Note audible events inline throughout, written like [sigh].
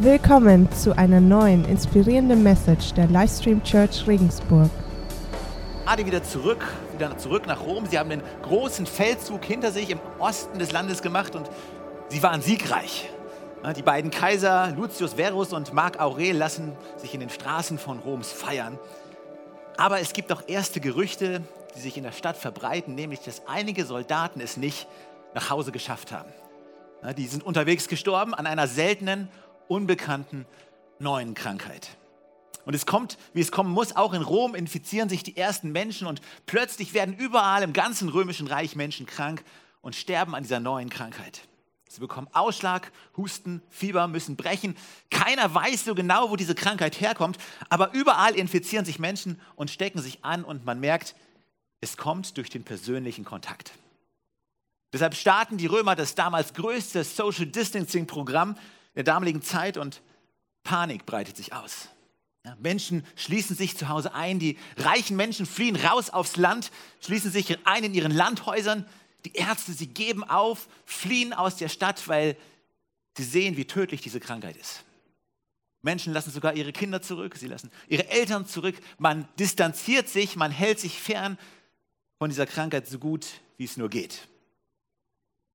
Willkommen zu einer neuen inspirierenden Message der Livestream Church Regensburg. Gerade wieder zurück, wieder zurück nach Rom. Sie haben den großen Feldzug hinter sich im Osten des Landes gemacht und sie waren siegreich. Die beiden Kaiser Lucius Verus und Marc Aurel lassen sich in den Straßen von Roms feiern. Aber es gibt auch erste Gerüchte, die sich in der Stadt verbreiten, nämlich dass einige Soldaten es nicht nach Hause geschafft haben. Die sind unterwegs gestorben an einer seltenen unbekannten neuen Krankheit. Und es kommt, wie es kommen muss, auch in Rom infizieren sich die ersten Menschen und plötzlich werden überall im ganzen römischen Reich Menschen krank und sterben an dieser neuen Krankheit. Sie bekommen Ausschlag, Husten, Fieber, müssen brechen. Keiner weiß so genau, wo diese Krankheit herkommt, aber überall infizieren sich Menschen und stecken sich an und man merkt, es kommt durch den persönlichen Kontakt. Deshalb starten die Römer das damals größte Social Distancing Programm der damaligen Zeit und Panik breitet sich aus. Ja, Menschen schließen sich zu Hause ein, die reichen Menschen fliehen raus aufs Land, schließen sich ein in ihren Landhäusern. Die Ärzte, sie geben auf, fliehen aus der Stadt, weil sie sehen, wie tödlich diese Krankheit ist. Menschen lassen sogar ihre Kinder zurück, sie lassen ihre Eltern zurück. Man distanziert sich, man hält sich fern von dieser Krankheit so gut, wie es nur geht.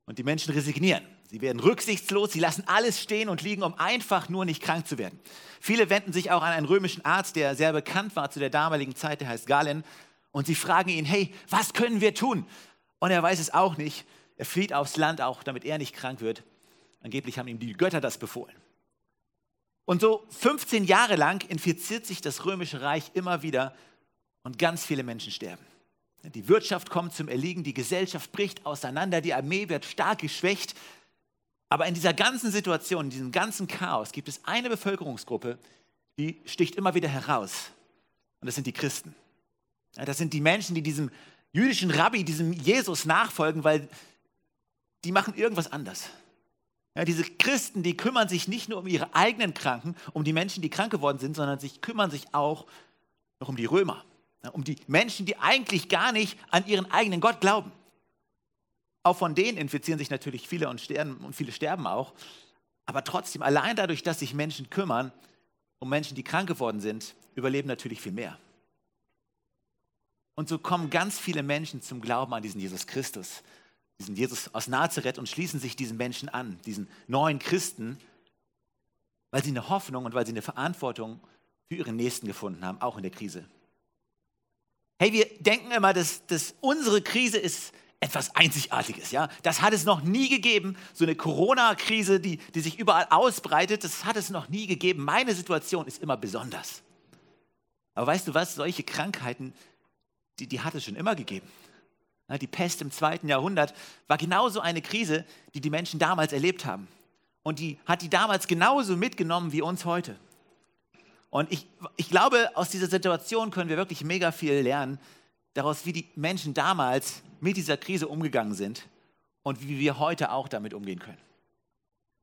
Und die Menschen resignieren. Sie werden rücksichtslos, sie lassen alles stehen und liegen, um einfach nur nicht krank zu werden. Viele wenden sich auch an einen römischen Arzt, der sehr bekannt war zu der damaligen Zeit, der heißt Galen, und sie fragen ihn, hey, was können wir tun? Und er weiß es auch nicht. Er flieht aufs Land, auch damit er nicht krank wird. Angeblich haben ihm die Götter das befohlen. Und so 15 Jahre lang infiziert sich das römische Reich immer wieder und ganz viele Menschen sterben. Die Wirtschaft kommt zum Erliegen, die Gesellschaft bricht auseinander, die Armee wird stark geschwächt, aber in dieser ganzen Situation, in diesem ganzen Chaos gibt es eine Bevölkerungsgruppe, die sticht immer wieder heraus. Und das sind die Christen. Das sind die Menschen, die diesem jüdischen Rabbi, diesem Jesus nachfolgen, weil die machen irgendwas anders. Ja, diese Christen, die kümmern sich nicht nur um ihre eigenen Kranken, um die Menschen, die krank geworden sind, sondern sie kümmern sich auch noch um die Römer, um die Menschen, die eigentlich gar nicht an ihren eigenen Gott glauben. Auch von denen infizieren sich natürlich viele und, sterben, und viele sterben auch. Aber trotzdem, allein dadurch, dass sich Menschen kümmern um Menschen, die krank geworden sind, überleben natürlich viel mehr. Und so kommen ganz viele Menschen zum Glauben an diesen Jesus Christus, diesen Jesus aus Nazareth und schließen sich diesen Menschen an, diesen neuen Christen, weil sie eine Hoffnung und weil sie eine Verantwortung für ihren Nächsten gefunden haben, auch in der Krise. Hey, wir denken immer, dass, dass unsere Krise ist etwas Einzigartiges. Ja? Das hat es noch nie gegeben. So eine Corona-Krise, die, die sich überall ausbreitet, das hat es noch nie gegeben. Meine Situation ist immer besonders. Aber weißt du was? Solche Krankheiten, die, die hat es schon immer gegeben. Die Pest im zweiten Jahrhundert war genauso eine Krise, die die Menschen damals erlebt haben. Und die hat die damals genauso mitgenommen wie uns heute. Und ich, ich glaube, aus dieser Situation können wir wirklich mega viel lernen, daraus, wie die Menschen damals mit dieser Krise umgegangen sind und wie wir heute auch damit umgehen können.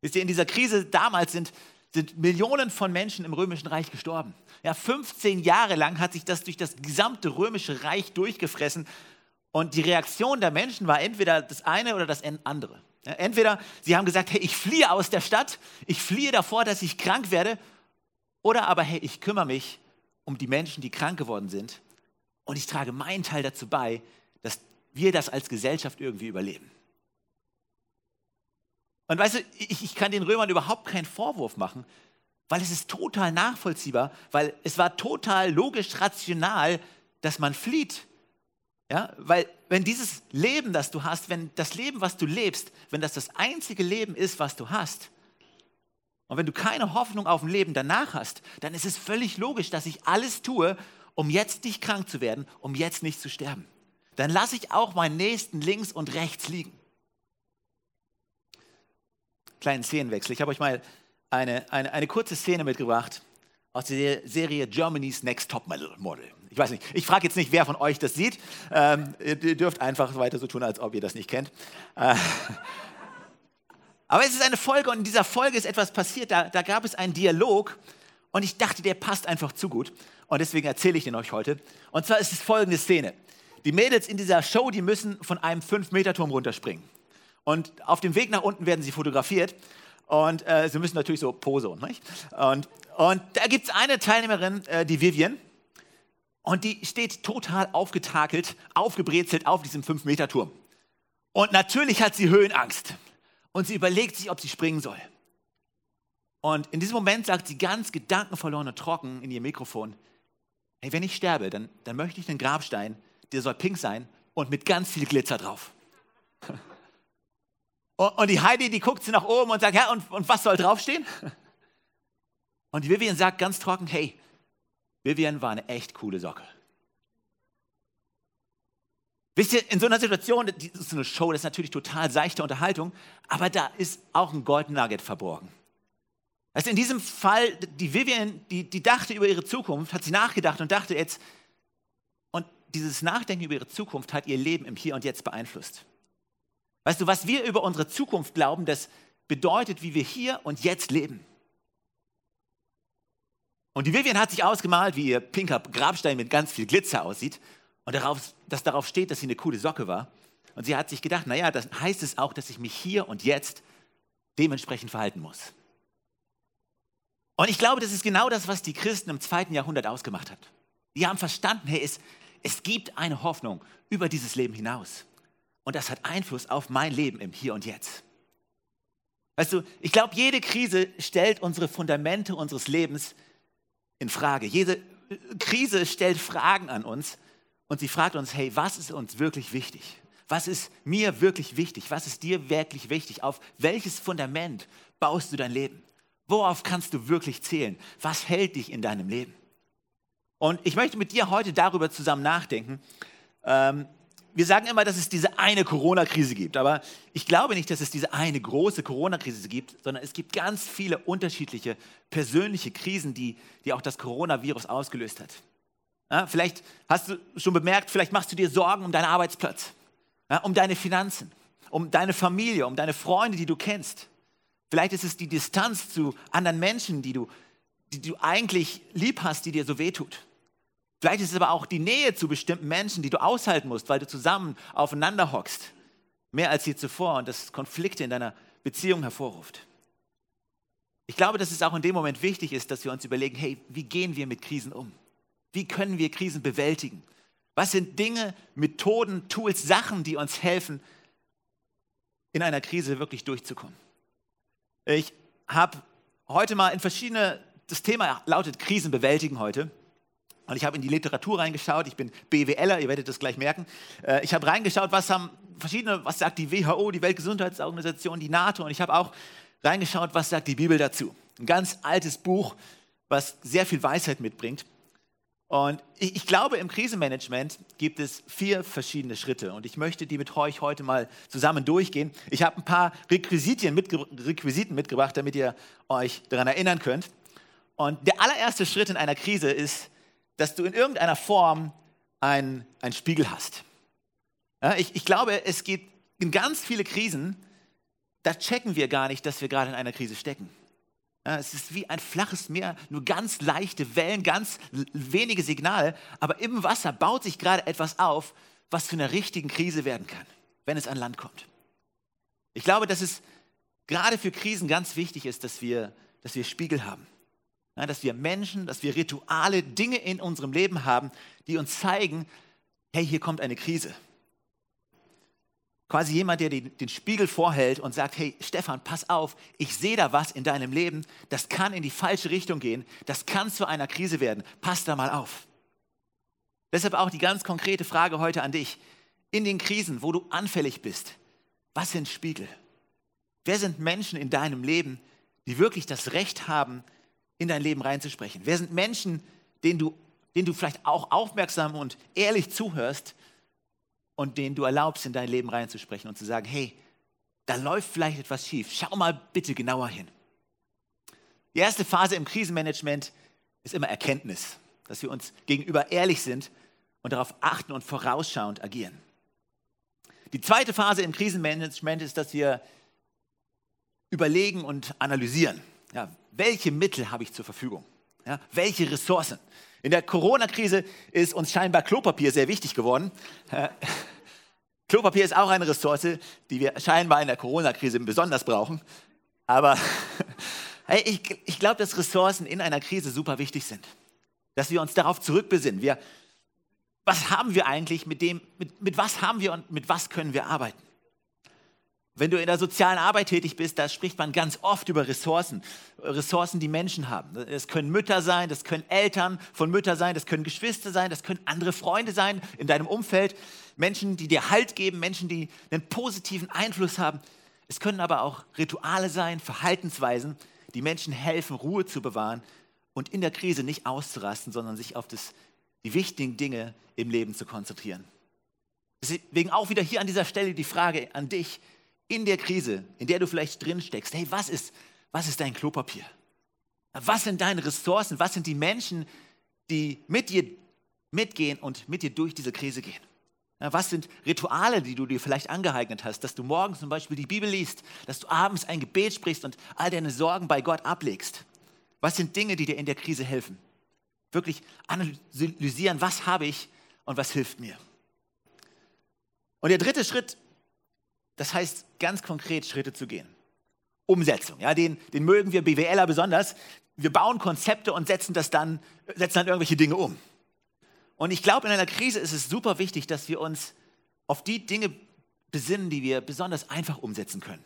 Wisst ihr, in dieser Krise damals sind, sind Millionen von Menschen im Römischen Reich gestorben. Ja, 15 Jahre lang hat sich das durch das gesamte Römische Reich durchgefressen und die Reaktion der Menschen war entweder das eine oder das andere. Ja, entweder sie haben gesagt, hey, ich fliehe aus der Stadt, ich fliehe davor, dass ich krank werde, oder aber, hey, ich kümmere mich um die Menschen, die krank geworden sind und ich trage meinen Teil dazu bei, dass wir das als Gesellschaft irgendwie überleben. Und weißt du, ich, ich kann den Römern überhaupt keinen Vorwurf machen, weil es ist total nachvollziehbar, weil es war total logisch, rational, dass man flieht. Ja, weil wenn dieses Leben, das du hast, wenn das Leben, was du lebst, wenn das das einzige Leben ist, was du hast, und wenn du keine Hoffnung auf ein Leben danach hast, dann ist es völlig logisch, dass ich alles tue, um jetzt nicht krank zu werden, um jetzt nicht zu sterben. Dann lasse ich auch meinen Nächsten links und rechts liegen. Kleinen Szenenwechsel. Ich habe euch mal eine, eine, eine kurze Szene mitgebracht aus der Serie Germany's Next Top Model. Ich weiß nicht, ich frage jetzt nicht, wer von euch das sieht. Ähm, ihr dürft einfach weiter so tun, als ob ihr das nicht kennt. Äh, [laughs] aber es ist eine Folge und in dieser Folge ist etwas passiert. Da, da gab es einen Dialog und ich dachte, der passt einfach zu gut. Und deswegen erzähle ich den euch heute. Und zwar ist es folgende Szene. Die Mädels in dieser Show, die müssen von einem 5-Meter-Turm runterspringen. Und auf dem Weg nach unten werden sie fotografiert. Und äh, sie müssen natürlich so posen. Nicht? Und, und da gibt es eine Teilnehmerin, äh, die Vivian. Und die steht total aufgetakelt, aufgebrezelt auf diesem 5-Meter-Turm. Und natürlich hat sie Höhenangst. Und sie überlegt sich, ob sie springen soll. Und in diesem Moment sagt sie ganz gedankenverloren und trocken in ihr Mikrofon, hey, wenn ich sterbe, dann, dann möchte ich einen Grabstein, der soll pink sein und mit ganz viel Glitzer drauf. [laughs] Und, die Heidi, die guckt sie nach oben und sagt, ja, und, und was soll draufstehen? [laughs] Und die Vivian sagt ganz trocken, hey, Vivian war eine echt coole Socke. Wisst ihr, in so einer Situation, das ist so eine Show, das ist natürlich total seichte Unterhaltung, aber da ist auch ein Golden Nugget verborgen. Also in diesem Fall, die Vivian, die, die dachte über ihre Zukunft, hat sie nachgedacht und dachte jetzt, und dieses Nachdenken über ihre Zukunft hat ihr Leben im Hier und Jetzt beeinflusst. Weißt du, was wir über unsere Zukunft glauben, das bedeutet, wie wir hier und jetzt leben. Und die Vivian hat sich ausgemalt, wie ihr pinker Grabstein mit ganz viel Glitzer aussieht und darauf, dass darauf steht, dass sie eine coole Socke war. Und sie hat sich gedacht, naja, das heißt es auch, dass ich mich hier und jetzt dementsprechend verhalten muss. Und ich glaube, das ist genau das, was die Christen im zweiten Jahrhundert ausgemacht hat. Die haben verstanden, hey, es, es gibt eine Hoffnung über dieses Leben hinaus. Und das hat Einfluss auf mein Leben im Hier und Jetzt. Weißt du, ich glaube, jede Krise stellt unsere Fundamente unseres Lebens in Frage. Jede Krise stellt Fragen an uns und sie fragt uns, hey, was ist uns wirklich wichtig? Was ist mir wirklich wichtig? Was ist dir wirklich wichtig? Auf welches Fundament baust du dein Leben? Worauf kannst du wirklich zählen? Was hält dich in deinem Leben? Und ich möchte mit dir heute darüber zusammen nachdenken. Ähm, wir sagen immer, dass es diese eine Corona-Krise gibt, aber ich glaube nicht, dass es diese eine große Corona-Krise gibt, sondern es gibt ganz viele unterschiedliche persönliche Krisen, die, die auch das Coronavirus ausgelöst hat. Ja, vielleicht hast du schon bemerkt, vielleicht machst du dir Sorgen um deinen Arbeitsplatz, ja, um deine Finanzen, um deine Familie, um deine Freunde, die du kennst. Vielleicht ist es die Distanz zu anderen Menschen, die du, die du eigentlich lieb hast, die dir so wehtut. Vielleicht ist es aber auch die Nähe zu bestimmten Menschen, die du aushalten musst, weil du zusammen aufeinander hockst. Mehr als je zuvor und das Konflikte in deiner Beziehung hervorruft. Ich glaube, dass es auch in dem Moment wichtig ist, dass wir uns überlegen, hey, wie gehen wir mit Krisen um? Wie können wir Krisen bewältigen? Was sind Dinge, Methoden, Tools, Sachen, die uns helfen, in einer Krise wirklich durchzukommen? Ich habe heute mal in verschiedene, das Thema lautet Krisen bewältigen heute. Und ich habe in die Literatur reingeschaut, ich bin BWLer, ihr werdet das gleich merken. Äh, ich habe reingeschaut, was haben verschiedene, was sagt die WHO, die Weltgesundheitsorganisation, die NATO und ich habe auch reingeschaut, was sagt die Bibel dazu. Ein ganz altes Buch, was sehr viel Weisheit mitbringt. Und ich, ich, glaube, im Krisenmanagement gibt es vier verschiedene Schritte und ich möchte die mit euch heute mal zusammen durchgehen. Ich habe ein paar Requisiten, mitge Requisiten mitgebracht, damit ihr euch daran erinnern könnt. Und der allererste Schritt in einer Krise ist, dass du in irgendeiner Form einen Spiegel hast. Ja, ich, ich glaube, es gibt in ganz viele Krisen, da checken wir gar nicht, dass wir gerade in einer Krise stecken. Ja, es ist wie ein flaches Meer, nur ganz leichte Wellen, ganz wenige Signale, aber im Wasser baut sich gerade etwas auf, was zu einer richtigen Krise werden kann, wenn es an Land kommt. Ich glaube, dass es gerade für Krisen ganz wichtig ist, dass wir, dass wir Spiegel haben. Dass wir Menschen, dass wir Rituale, Dinge in unserem Leben haben, die uns zeigen, hey, hier kommt eine Krise quasi jemand, der den, Spiegel vorhält und sagt, hey Stefan, pass auf, ich sehe da was in deinem Leben, das kann in die falsche Richtung gehen, das kann zu einer Krise werden, pass da mal auf. Deshalb auch die ganz konkrete Frage heute an dich. In den Krisen, wo du anfällig bist, was sind Spiegel? Wer sind Menschen in deinem Leben, die wirklich das Recht haben, in dein Leben reinzusprechen? Wer sind Menschen, denen du, denen du vielleicht auch aufmerksam und ehrlich zuhörst, und denen du erlaubst, in dein Leben reinzusprechen und zu sagen, hey, da läuft vielleicht etwas schief. Schau mal bitte genauer hin. Die erste Phase im Krisenmanagement ist immer Erkenntnis, dass wir uns gegenüber ehrlich sind und darauf achten und vorausschauend agieren. Die zweite Phase im Krisenmanagement ist, dass wir überlegen und analysieren. Ja, welche Mittel habe ich zur Verfügung? Ja, welche Ressourcen? In der Corona-Krise ist uns scheinbar Klopapier sehr wichtig geworden. [laughs] Klopapier ist auch eine Ressource, die wir scheinbar in der Corona-Krise besonders brauchen. Aber [laughs] hey, ich, ich glaube, dass Ressourcen in einer Krise super wichtig sind. Dass wir uns darauf zurückbesinnen. Wir, was haben wir eigentlich mit dem, mit, mit was haben wir und mit was können wir arbeiten? Wenn du in der sozialen Arbeit tätig bist, da spricht man ganz oft über Ressourcen, Ressourcen, die Menschen haben. Das können Mütter sein, das können Eltern von Müttern sein, das können Geschwister sein, das können andere Freunde sein in deinem Umfeld, Menschen, die dir Halt geben, Menschen, die einen positiven Einfluss haben. Es können aber auch Rituale sein, Verhaltensweisen, die Menschen helfen, Ruhe zu bewahren und in der Krise nicht auszurasten, sondern sich auf das, die wichtigen Dinge im Leben zu konzentrieren. Deswegen auch wieder hier an dieser Stelle die Frage an dich, in der Krise, in der du vielleicht drin steckst, hey, was ist, was ist dein Klopapier? Was sind deine Ressourcen? Was sind die Menschen, die mit dir mitgehen und mit dir durch diese Krise gehen? Was sind Rituale, die du dir vielleicht angeeignet hast, dass du morgens zum Beispiel die Bibel liest, dass du abends ein Gebet sprichst und all deine Sorgen bei Gott ablegst? Was sind Dinge, die dir in der Krise helfen? Wirklich analysieren, was habe ich und was hilft mir? Und der dritte Schritt das heißt ganz konkret Schritte zu gehen. Umsetzung, ja, den, den mögen wir BWLer besonders. Wir bauen Konzepte und setzen das dann, setzen dann irgendwelche Dinge um. Und ich glaube, in einer Krise ist es super wichtig, dass wir uns auf die Dinge besinnen, die wir besonders einfach umsetzen können.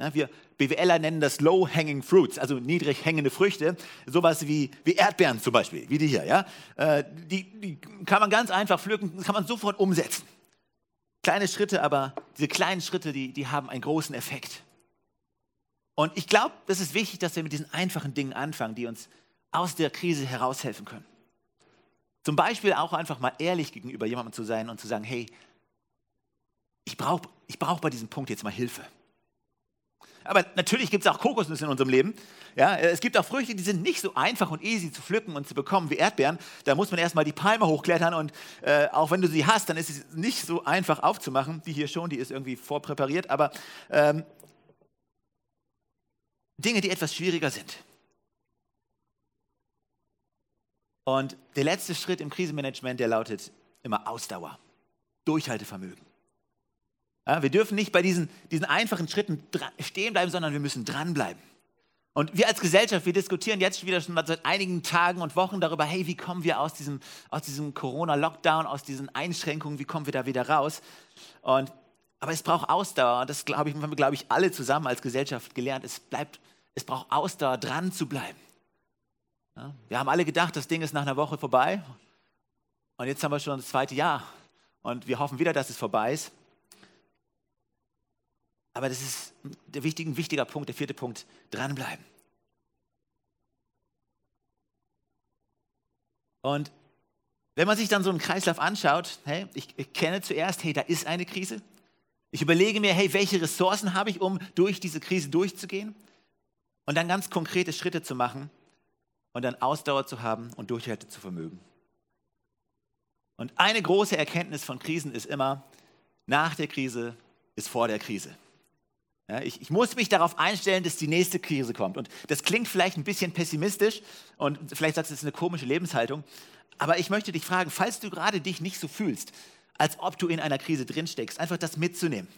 Ja, wir BWLer nennen das Low-Hanging Fruits, also niedrig hängende Früchte, sowas wie, wie Erdbeeren zum Beispiel, wie die hier. Ja? Äh, die, die kann man ganz einfach pflücken, kann man sofort umsetzen. Kleine Schritte, aber diese kleinen Schritte, die, die haben einen großen Effekt. Und ich glaube, das ist wichtig, dass wir mit diesen einfachen Dingen anfangen, die uns aus der Krise heraushelfen können. Zum Beispiel auch einfach mal ehrlich gegenüber jemandem zu sein und zu sagen, hey, ich brauche ich brauch bei diesem Punkt jetzt mal Hilfe. Aber natürlich gibt es auch Kokosnüsse in unserem Leben. Ja, es gibt auch Früchte, die sind nicht so einfach und easy zu pflücken und zu bekommen wie Erdbeeren. Da muss man erstmal die Palme hochklettern und äh, auch wenn du sie hast, dann ist es nicht so einfach aufzumachen. Die hier schon, die ist irgendwie vorpräpariert. Aber ähm, Dinge, die etwas schwieriger sind. Und der letzte Schritt im Krisenmanagement, der lautet immer Ausdauer, Durchhaltevermögen. Ja, wir dürfen nicht bei diesen, diesen einfachen Schritten stehen bleiben, sondern wir müssen dranbleiben. Und wir als Gesellschaft, wir diskutieren jetzt wieder schon seit einigen Tagen und Wochen darüber, hey, wie kommen wir aus diesem, aus diesem Corona-Lockdown, aus diesen Einschränkungen, wie kommen wir da wieder raus? Und, aber es braucht Ausdauer, und das glaube ich, haben wir, glaube ich, alle zusammen als Gesellschaft gelernt. Es, bleibt, es braucht Ausdauer, dran zu bleiben. Ja, wir haben alle gedacht, das Ding ist nach einer Woche vorbei. Und jetzt haben wir schon das zweite Jahr. Und wir hoffen wieder, dass es vorbei ist. Aber das ist der wichtige, ein wichtiger Punkt, der vierte Punkt, dranbleiben. Und wenn man sich dann so einen Kreislauf anschaut, hey, ich, ich kenne zuerst, hey, da ist eine Krise. Ich überlege mir, hey, welche Ressourcen habe ich, um durch diese Krise durchzugehen? Und dann ganz konkrete Schritte zu machen und dann Ausdauer zu haben und Durchhalte zu vermögen. Und eine große Erkenntnis von Krisen ist immer, nach der Krise ist vor der Krise. Ja, ich, ich, muss mich darauf einstellen, dass die nächste Krise kommt. Und das klingt vielleicht ein bisschen pessimistisch und vielleicht sagst du, das ist eine komische Lebenshaltung. Aber ich möchte dich fragen, falls du gerade dich nicht so fühlst, als ob du in einer Krise drinsteckst, einfach das mitzunehmen.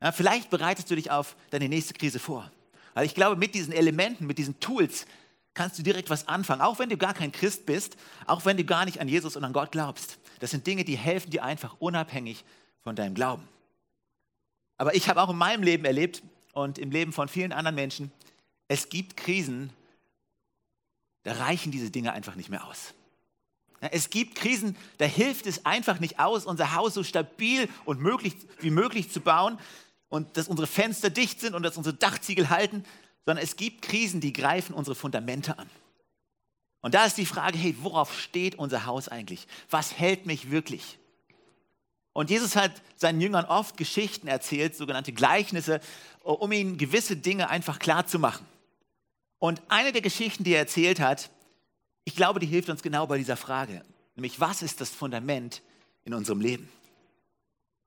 Ja, vielleicht bereitest du dich auf deine nächste Krise vor. Weil ich glaube, mit diesen Elementen, mit diesen Tools kannst du direkt was anfangen. Auch wenn du gar kein Christ bist, auch wenn du gar nicht an Jesus und an Gott glaubst. Das sind Dinge, die helfen dir einfach unabhängig von deinem Glauben. Aber ich habe auch in meinem Leben erlebt und im Leben von vielen anderen Menschen, es gibt Krisen, da reichen diese Dinge einfach nicht mehr aus. Es gibt Krisen, da hilft es einfach nicht aus, unser Haus so stabil und möglich, wie möglich zu bauen und dass unsere Fenster dicht sind und dass unsere Dachziegel halten, sondern es gibt Krisen, die greifen unsere Fundamente an. Und da ist die Frage, hey, worauf steht unser Haus eigentlich? Was hält mich wirklich? Und Jesus hat seinen Jüngern oft Geschichten erzählt, sogenannte Gleichnisse, um ihnen gewisse Dinge einfach klar zu machen. Und eine der Geschichten, die er erzählt hat, ich glaube, die hilft uns genau bei dieser Frage, nämlich was ist das Fundament in unserem Leben?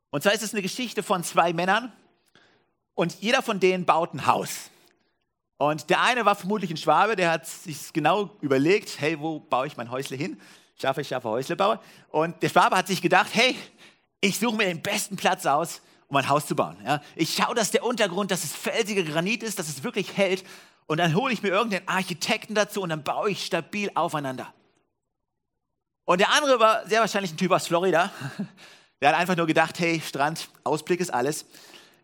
Und zwar ist es eine Geschichte von zwei Männern und jeder von denen baut ein Haus. Und der eine war vermutlich ein Schwabe, der hat sich genau überlegt, hey, wo baue ich mein Häusle hin? Scharfe, scharfe Häuslebauer. Und der Schwabe hat sich gedacht, hey, ich suche mir den besten Platz aus, um ein Haus zu bauen. Ja? Ich schaue, dass der Untergrund, dass es felsiger Granit ist, dass es wirklich hält. Und dann hole ich mir irgendeinen Architekten dazu und dann baue ich stabil aufeinander. Und der andere war sehr wahrscheinlich ein Typ aus Florida. [laughs] Der hat einfach nur gedacht, hey, Strand, Ausblick ist alles.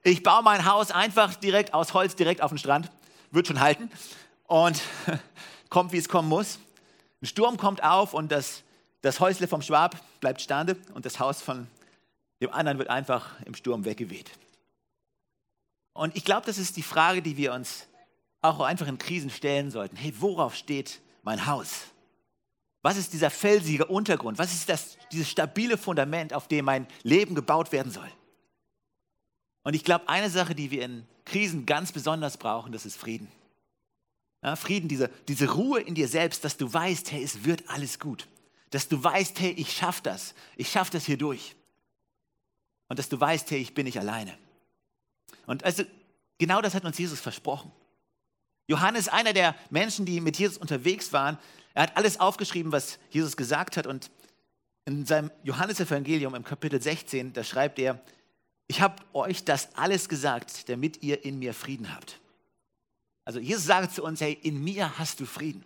Ich baue mein Haus einfach direkt aus Holz, direkt auf den Strand. Wird schon halten. Und [laughs] kommt, wie es kommen muss. Ein Sturm kommt auf und das, das Häusle vom Schwab bleibt stande und das Haus von dem anderen wird einfach im Sturm weggeweht. Und ich glaube, das ist die Frage, die wir uns auch einfach in Krisen stellen sollten. Hey, worauf steht mein Haus? Was ist dieser felsige Untergrund? Was ist das, dieses stabile Fundament, auf dem mein Leben gebaut werden soll? Und ich glaube, eine Sache, die wir in Krisen ganz besonders brauchen, das ist Frieden. Ja, Frieden, diese, diese Ruhe in dir selbst, dass du weißt, hey, es wird alles gut. Dass du weißt, hey, ich schaffe das. Ich schaffe das hier durch. Und dass du weißt, hey, ich bin nicht alleine. Und also, genau das hat uns Jesus versprochen. Johannes, einer der Menschen, die mit Jesus unterwegs waren, er hat alles aufgeschrieben, was Jesus gesagt hat. Und in seinem Johannesevangelium im Kapitel 16, da schreibt er, ich habe euch das alles gesagt, damit ihr in mir Frieden habt. Also Jesus sagt zu uns, hey, in mir hast du Frieden.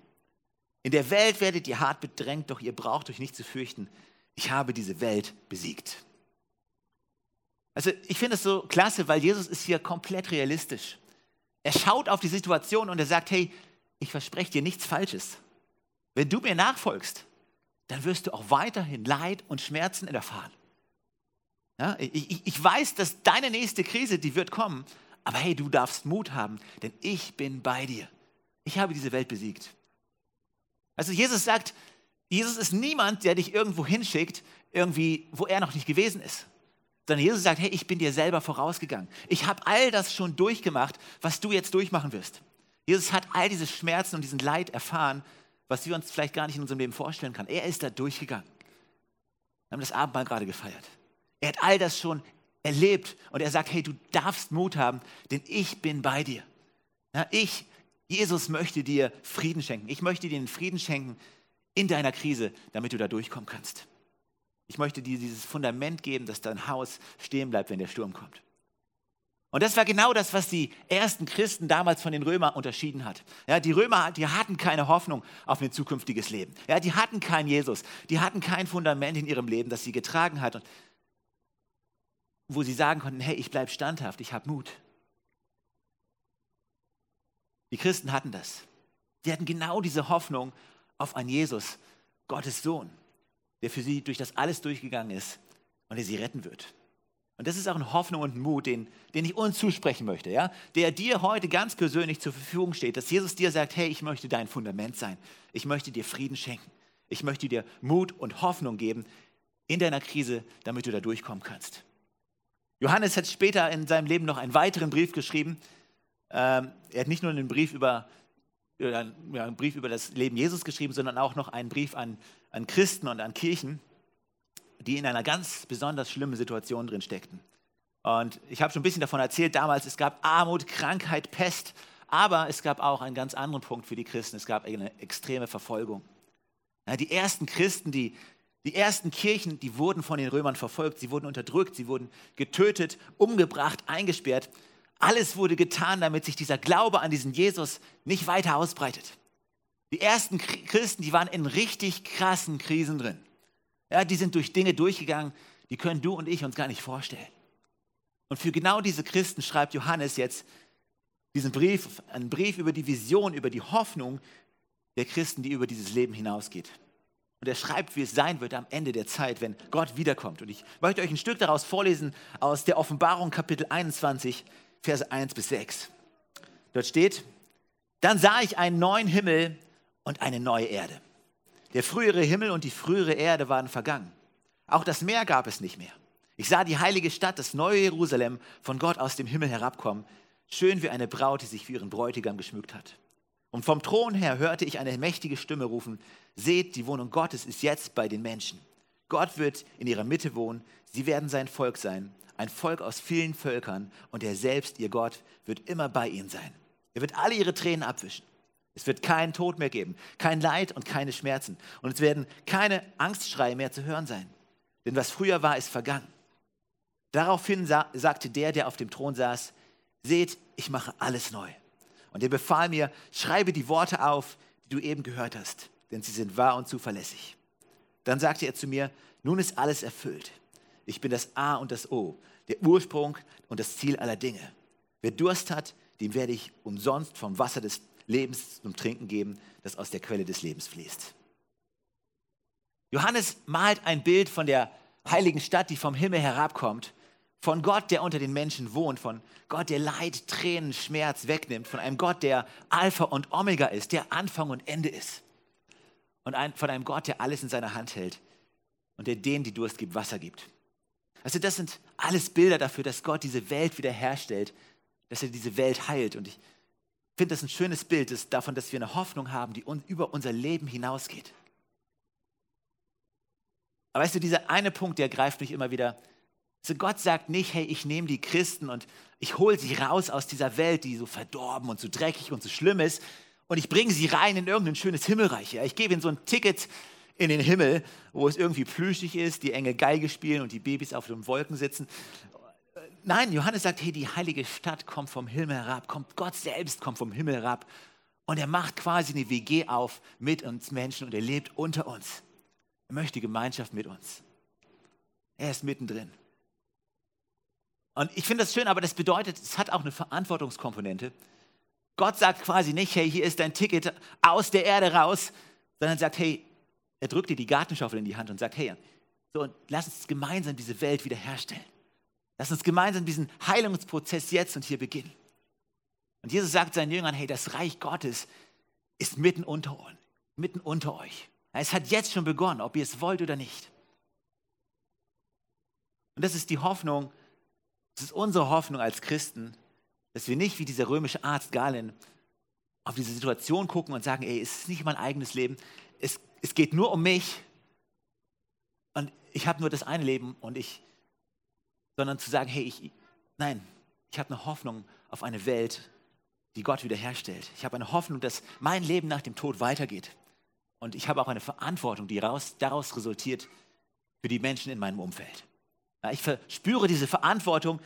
In der Welt werdet ihr hart bedrängt, doch ihr braucht euch nicht zu fürchten. Ich habe diese Welt besiegt. Also ich finde es so klasse, weil Jesus ist hier komplett realistisch. Er schaut auf die Situation und er sagt, hey, ich verspreche dir nichts Falsches. Wenn du mir nachfolgst, dann wirst du auch weiterhin Leid und Schmerzen erfahren. Ja, ich, ich, weiß, dass deine nächste Krise, die wird kommen, aber hey, du darfst Mut haben, denn ich bin bei dir. Ich habe diese Welt besiegt. Also Jesus sagt, Jesus ist niemand, der dich irgendwo hinschickt, irgendwie, wo er noch nicht gewesen ist. Sondern Jesus sagt, hey, ich bin dir selber vorausgegangen. Ich habe all das schon durchgemacht, was du jetzt durchmachen wirst. Jesus hat all diese Schmerzen und diesen Leid erfahren, was wir uns vielleicht gar nicht in unserem Leben vorstellen können. Er ist da durchgegangen. Wir haben das Abendmahl gerade gefeiert. Er hat all das schon erlebt und er sagt, hey, du darfst Mut haben, denn ich bin bei dir. Ja, ich, Jesus, möchte dir Frieden schenken. Ich möchte dir den Frieden schenken in deiner Krise, damit du da durchkommen kannst. Ich möchte dir dieses Fundament geben, dass dein Haus stehen bleibt, wenn der Sturm kommt. Und das war genau das, was die ersten Christen damals von den Römern unterschieden hat. Ja, die Römer, die hatten keine Hoffnung auf ein zukünftiges Leben. Ja, die hatten keinen Jesus. Die hatten kein Fundament in ihrem Leben, das sie getragen hat. Und wo sie sagen konnten, hey, ich bleibe standhaft, ich habe Mut. Die Christen hatten das. Die hatten genau diese Hoffnung auf einen Jesus, Gottes Sohn, der für sie durch das alles durchgegangen ist und der sie retten wird. Und das ist auch eine Hoffnung und ein Mut, den, den ich uns zusprechen möchte, ja? der dir heute ganz persönlich zur Verfügung steht, dass Jesus dir sagt, hey, ich möchte dein Fundament sein. Ich möchte dir Frieden schenken. Ich möchte dir Mut und Hoffnung geben in deiner Krise, damit du da durchkommen kannst. Johannes hat später in seinem Leben noch einen weiteren Brief geschrieben. Ähm, er hat nicht nur einen Brief über, einen Brief über das Leben Jesus geschrieben, sondern auch noch einen Brief an, an Christen und an Kirchen die in einer ganz besonders schlimmen Situation drin steckten. Und ich habe schon ein bisschen davon erzählt damals, es gab Armut, Krankheit, Pest, aber es gab auch einen ganz anderen Punkt für die Christen, es gab eine extreme Verfolgung. Die ersten Christen, die, die ersten Kirchen, die wurden von den Römern verfolgt, sie wurden unterdrückt, sie wurden getötet, umgebracht, eingesperrt. Alles wurde getan, damit sich dieser Glaube an diesen Jesus nicht weiter ausbreitet. Die ersten Christen, die waren in richtig krassen Krisen drin. Ja, die sind durch Dinge durchgegangen, die können du und ich uns gar nicht vorstellen. Und für genau diese Christen schreibt Johannes jetzt diesen Brief, einen Brief über die Vision, über die Hoffnung der Christen, die über dieses Leben hinausgeht. Und er schreibt, wie es sein wird am Ende der Zeit, wenn Gott wiederkommt. Und ich möchte euch ein Stück daraus vorlesen aus der Offenbarung Kapitel 21, Verse 1 bis 6. Dort steht, dann sah ich einen neuen Himmel und eine neue Erde. Der frühere Himmel und die frühere Erde waren vergangen. Auch das Meer gab es nicht mehr. Ich sah die heilige Stadt, das neue Jerusalem, von Gott aus dem Himmel herabkommen, schön wie eine Braut, die sich für ihren Bräutigam geschmückt hat. Und vom Thron her hörte ich eine mächtige Stimme rufen, seht, die Wohnung Gottes ist jetzt bei den Menschen. Gott wird in ihrer Mitte wohnen, sie werden sein Volk sein, ein Volk aus vielen Völkern, und er selbst, ihr Gott, wird immer bei ihnen sein. Er wird alle ihre Tränen abwischen. Es wird keinen Tod mehr geben, kein Leid und keine Schmerzen. Und es werden keine Angstschreie mehr zu hören sein. Denn was früher war, ist vergangen. Daraufhin sa sagte der, der auf dem Thron saß, seht, ich mache alles neu. Und er befahl mir, schreibe die Worte auf, die du eben gehört hast, denn sie sind wahr und zuverlässig. Dann sagte er zu mir, nun ist alles erfüllt. Ich bin das A und das O, der Ursprung und das Ziel aller Dinge. Wer Durst hat, dem werde ich umsonst vom Wasser des Lebens zum Trinken geben, das aus der Quelle des Lebens fließt. Johannes malt ein Bild von der heiligen Stadt, die vom Himmel herabkommt, von Gott, der unter den Menschen wohnt, von Gott, der Leid, Tränen, Schmerz wegnimmt, von einem Gott, der Alpha und Omega ist, der Anfang und Ende ist. Und ein, von einem Gott, der alles in seiner Hand hält und der denen, die Durst gibt, Wasser gibt. Also das sind alles Bilder dafür, dass Gott diese Welt wiederherstellt, dass er diese Welt heilt. Und ich finde das ein schönes Bild das davon, dass wir eine Hoffnung haben, die über unser Leben hinausgeht. Aber weißt du, dieser eine Punkt, der greift mich immer wieder also Gott sagt nicht, hey, ich nehme die Christen und ich hole sie raus aus dieser Welt, die so verdorben und so dreckig und so schlimm ist, und ich bringe sie rein in irgendein schönes Himmelreich. Ja? Ich gebe ihnen so ein Ticket in den Himmel, wo es irgendwie plüschig ist, die Engel Geige spielen und die Babys auf den Wolken sitzen. Nein, Johannes sagt, hey, die heilige Stadt kommt vom Himmel herab, kommt, Gott selbst kommt vom Himmel herab und er macht quasi eine WG auf mit uns Menschen und er lebt unter uns. Er möchte Gemeinschaft mit uns. Er ist mittendrin. Und ich finde das schön, aber das bedeutet, es hat auch eine Verantwortungskomponente. Gott sagt quasi nicht, hey, hier ist dein Ticket aus der Erde raus, sondern sagt, hey, er drückt dir die Gartenschaufel in die Hand und sagt, hey, so, lass uns gemeinsam diese Welt wiederherstellen. Lass uns gemeinsam diesen Heilungsprozess jetzt und hier beginnen. Und Jesus sagt seinen Jüngern, hey, das Reich Gottes ist mitten unter uns, mitten unter euch. Es hat jetzt schon begonnen, ob ihr es wollt oder nicht. Und das ist die Hoffnung, es ist unsere Hoffnung als Christen, dass wir nicht wie dieser römische Arzt Galen auf diese Situation gucken und sagen, ey, es ist nicht mein eigenes Leben, es, es geht nur um mich und ich habe nur das eine Leben und ich, sondern zu sagen, hey, ich, nein, ich habe eine Hoffnung auf eine Welt, die Gott wiederherstellt. Ich habe eine Hoffnung, dass mein Leben nach dem Tod weitergeht. Und ich habe auch eine Verantwortung, die raus, daraus resultiert für die Menschen in meinem Umfeld. Ich verspüre diese Verantwortung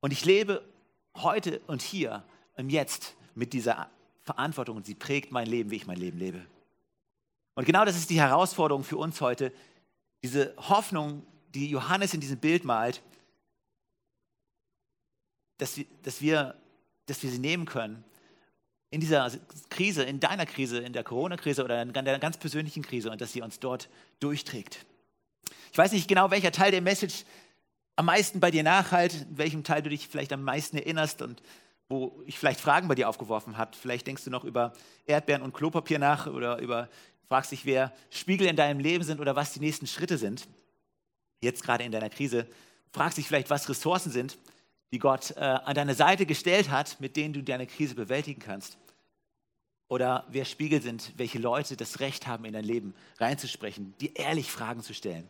und ich lebe heute und hier im Jetzt mit dieser Verantwortung und sie prägt mein Leben, wie ich mein Leben lebe. Und genau das ist die Herausforderung für uns heute, diese Hoffnung, die Johannes in diesem Bild malt, dass wir, dass wir, dass wir sie nehmen können in dieser Krise, in deiner Krise, in der Corona-Krise oder in deiner ganz persönlichen Krise und dass sie uns dort durchträgt. Ich weiß nicht genau, welcher Teil der Message am meisten bei dir nachhalt, in welchem Teil du dich vielleicht am meisten erinnerst und wo ich vielleicht Fragen bei dir aufgeworfen habe. Vielleicht denkst du noch über Erdbeeren und Klopapier nach oder über, fragst dich, wer Spiegel in deinem Leben sind oder was die nächsten Schritte sind. Jetzt gerade in deiner Krise. Fragst dich vielleicht, was Ressourcen sind, die Gott äh, an deine Seite gestellt hat, mit denen du deine Krise bewältigen kannst. Oder wer Spiegel sind, welche Leute das Recht haben, in dein Leben reinzusprechen, dir ehrlich Fragen zu stellen.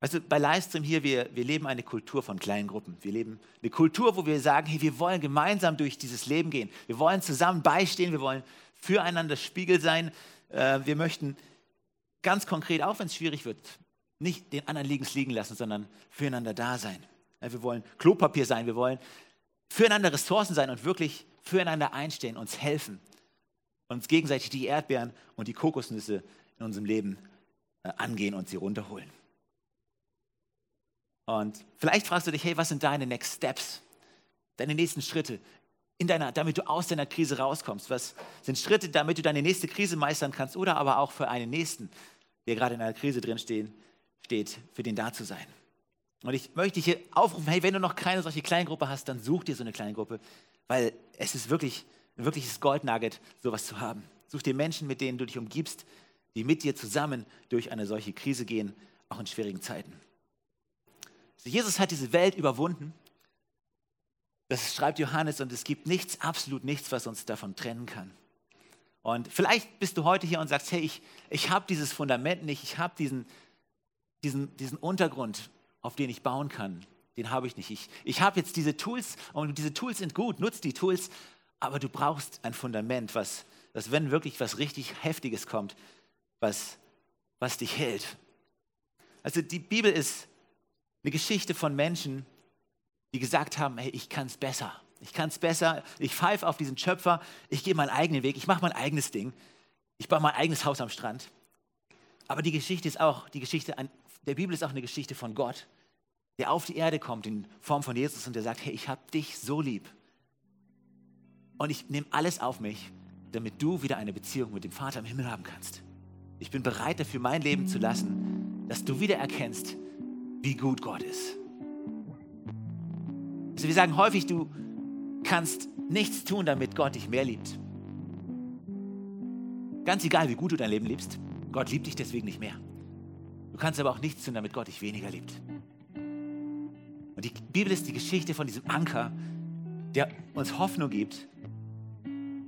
Weißt du, bei Livestream hier, wir, wir leben eine Kultur von kleinen Gruppen. Wir leben eine Kultur, wo wir sagen, hey, wir wollen gemeinsam durch dieses Leben gehen. Wir wollen zusammen beistehen, wir wollen füreinander Spiegel sein. Äh, wir möchten ganz konkret, auch wenn es schwierig wird, nicht den anderen liegen liegen lassen, sondern füreinander da sein. Wir wollen Klopapier sein, wir wollen füreinander Ressourcen sein und wirklich füreinander einstehen, uns helfen, uns gegenseitig die Erdbeeren und die Kokosnüsse in unserem Leben äh, angehen und sie runterholen. Und vielleicht fragst du dich, hey, was sind deine Next Steps? Deine nächsten Schritte, in deiner, damit du aus deiner Krise rauskommst? Was sind Schritte, damit du deine nächste Krise meistern kannst oder aber auch für einen nächsten, der gerade in einer Krise drin steht, steht für den da zu sein? Und ich möchte dich hier aufrufen, hey, wenn du noch keine solche Kleingruppe hast, dann such dir so eine Kleingruppe, weil es ist wirklich ein wirkliches Goldnugget, sowas zu haben. Such dir Menschen, mit denen du dich umgibst, die mit dir zusammen durch eine solche Krise gehen, auch in schwierigen Zeiten. Jesus hat diese Welt überwunden. Das schreibt Johannes und es gibt nichts, absolut nichts, was uns davon trennen kann. Und vielleicht bist du heute hier und sagst, hey, ich, ich habe dieses Fundament nicht, ich habe diesen, diesen, diesen Untergrund, auf den ich bauen kann. Den habe ich nicht. Ich, ich habe jetzt diese Tools und diese Tools sind gut, nutz die Tools, aber du brauchst ein Fundament, was, was wenn wirklich was richtig Heftiges kommt, was, was dich hält. Also die Bibel ist eine Geschichte von Menschen, die gesagt haben, hey, ich kann es besser. Ich kann es besser. Ich pfeife auf diesen Schöpfer. Ich gehe meinen eigenen Weg. Ich mache mein eigenes Ding. Ich baue mein eigenes Haus am Strand. Aber die Geschichte ist auch, die Geschichte der Bibel ist auch eine Geschichte von Gott, der auf die Erde kommt in Form von Jesus und der sagt, hey, ich habe dich so lieb. Und ich nehme alles auf mich, damit du wieder eine Beziehung mit dem Vater im Himmel haben kannst. Ich bin bereit dafür, mein Leben zu lassen, dass du wieder erkennst, wie gut Gott ist. Also wir sagen häufig, du kannst nichts tun, damit Gott dich mehr liebt. Ganz egal, wie gut du dein Leben liebst, Gott liebt dich deswegen nicht mehr. Du kannst aber auch nichts tun, damit Gott dich weniger liebt. Und die Bibel ist die Geschichte von diesem Anker, der uns Hoffnung gibt,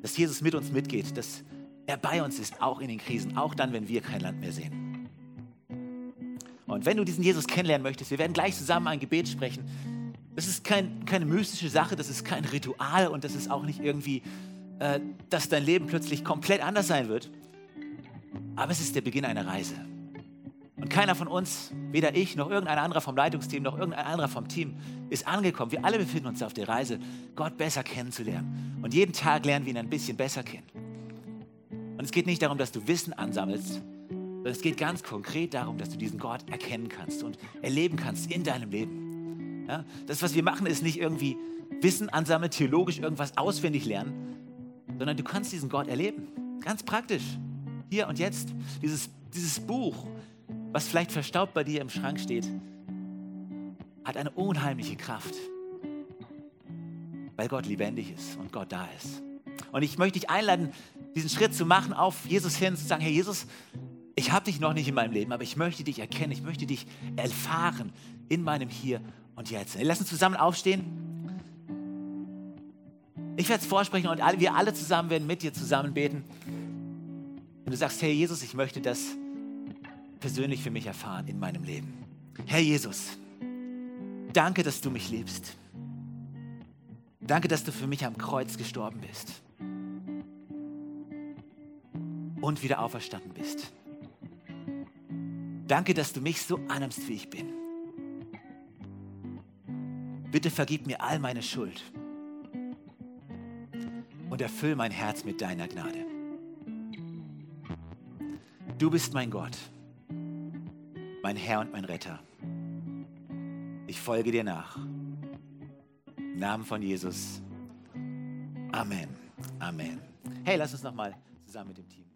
dass Jesus mit uns mitgeht, dass er bei uns ist, auch in den Krisen, auch dann, wenn wir kein Land mehr sehen. Und wenn du diesen Jesus kennenlernen möchtest, wir werden gleich zusammen ein Gebet sprechen. Das ist kein, keine mystische Sache, das ist kein Ritual und das ist auch nicht irgendwie, äh, dass dein Leben plötzlich komplett anders sein wird. Aber es ist der Beginn einer Reise. Und keiner von uns, weder ich noch irgendein anderer vom Leitungsteam noch irgendein anderer vom Team, ist angekommen. Wir alle befinden uns auf der Reise, Gott besser kennenzulernen. Und jeden Tag lernen wir ihn ein bisschen besser kennen. Und es geht nicht darum, dass du Wissen ansammelst, sondern es geht ganz konkret darum, dass du diesen Gott erkennen kannst und erleben kannst in deinem Leben. Ja? Das, was wir machen, ist nicht irgendwie Wissen ansammeln, theologisch irgendwas auswendig lernen, sondern du kannst diesen Gott erleben. Ganz praktisch. Hier und jetzt. Dieses, dieses Buch, was vielleicht verstaubt bei dir im Schrank steht, hat eine unheimliche Kraft, weil Gott lebendig ist und Gott da ist. Und ich möchte dich einladen, diesen Schritt zu machen, auf Jesus hin, zu sagen, Herr Jesus, ich habe dich noch nicht in meinem Leben, aber ich möchte dich erkennen, ich möchte dich erfahren in meinem Hier und Jetzt. Lass uns zusammen aufstehen. Ich werde es vorsprechen und wir alle zusammen werden mit dir zusammen beten. Und du sagst, Herr Jesus, ich möchte das persönlich für mich erfahren in meinem Leben. Herr Jesus, danke, dass du mich liebst. Danke, dass du für mich am Kreuz gestorben bist und wieder auferstanden bist. Danke, dass du mich so annimmst, wie ich bin. Bitte vergib mir all meine Schuld und erfüll mein Herz mit deiner Gnade. Du bist mein Gott mein Herr und mein Retter. Ich folge dir nach. Im Namen von Jesus. Amen. Amen. Hey, lass uns nochmal zusammen mit dem Team.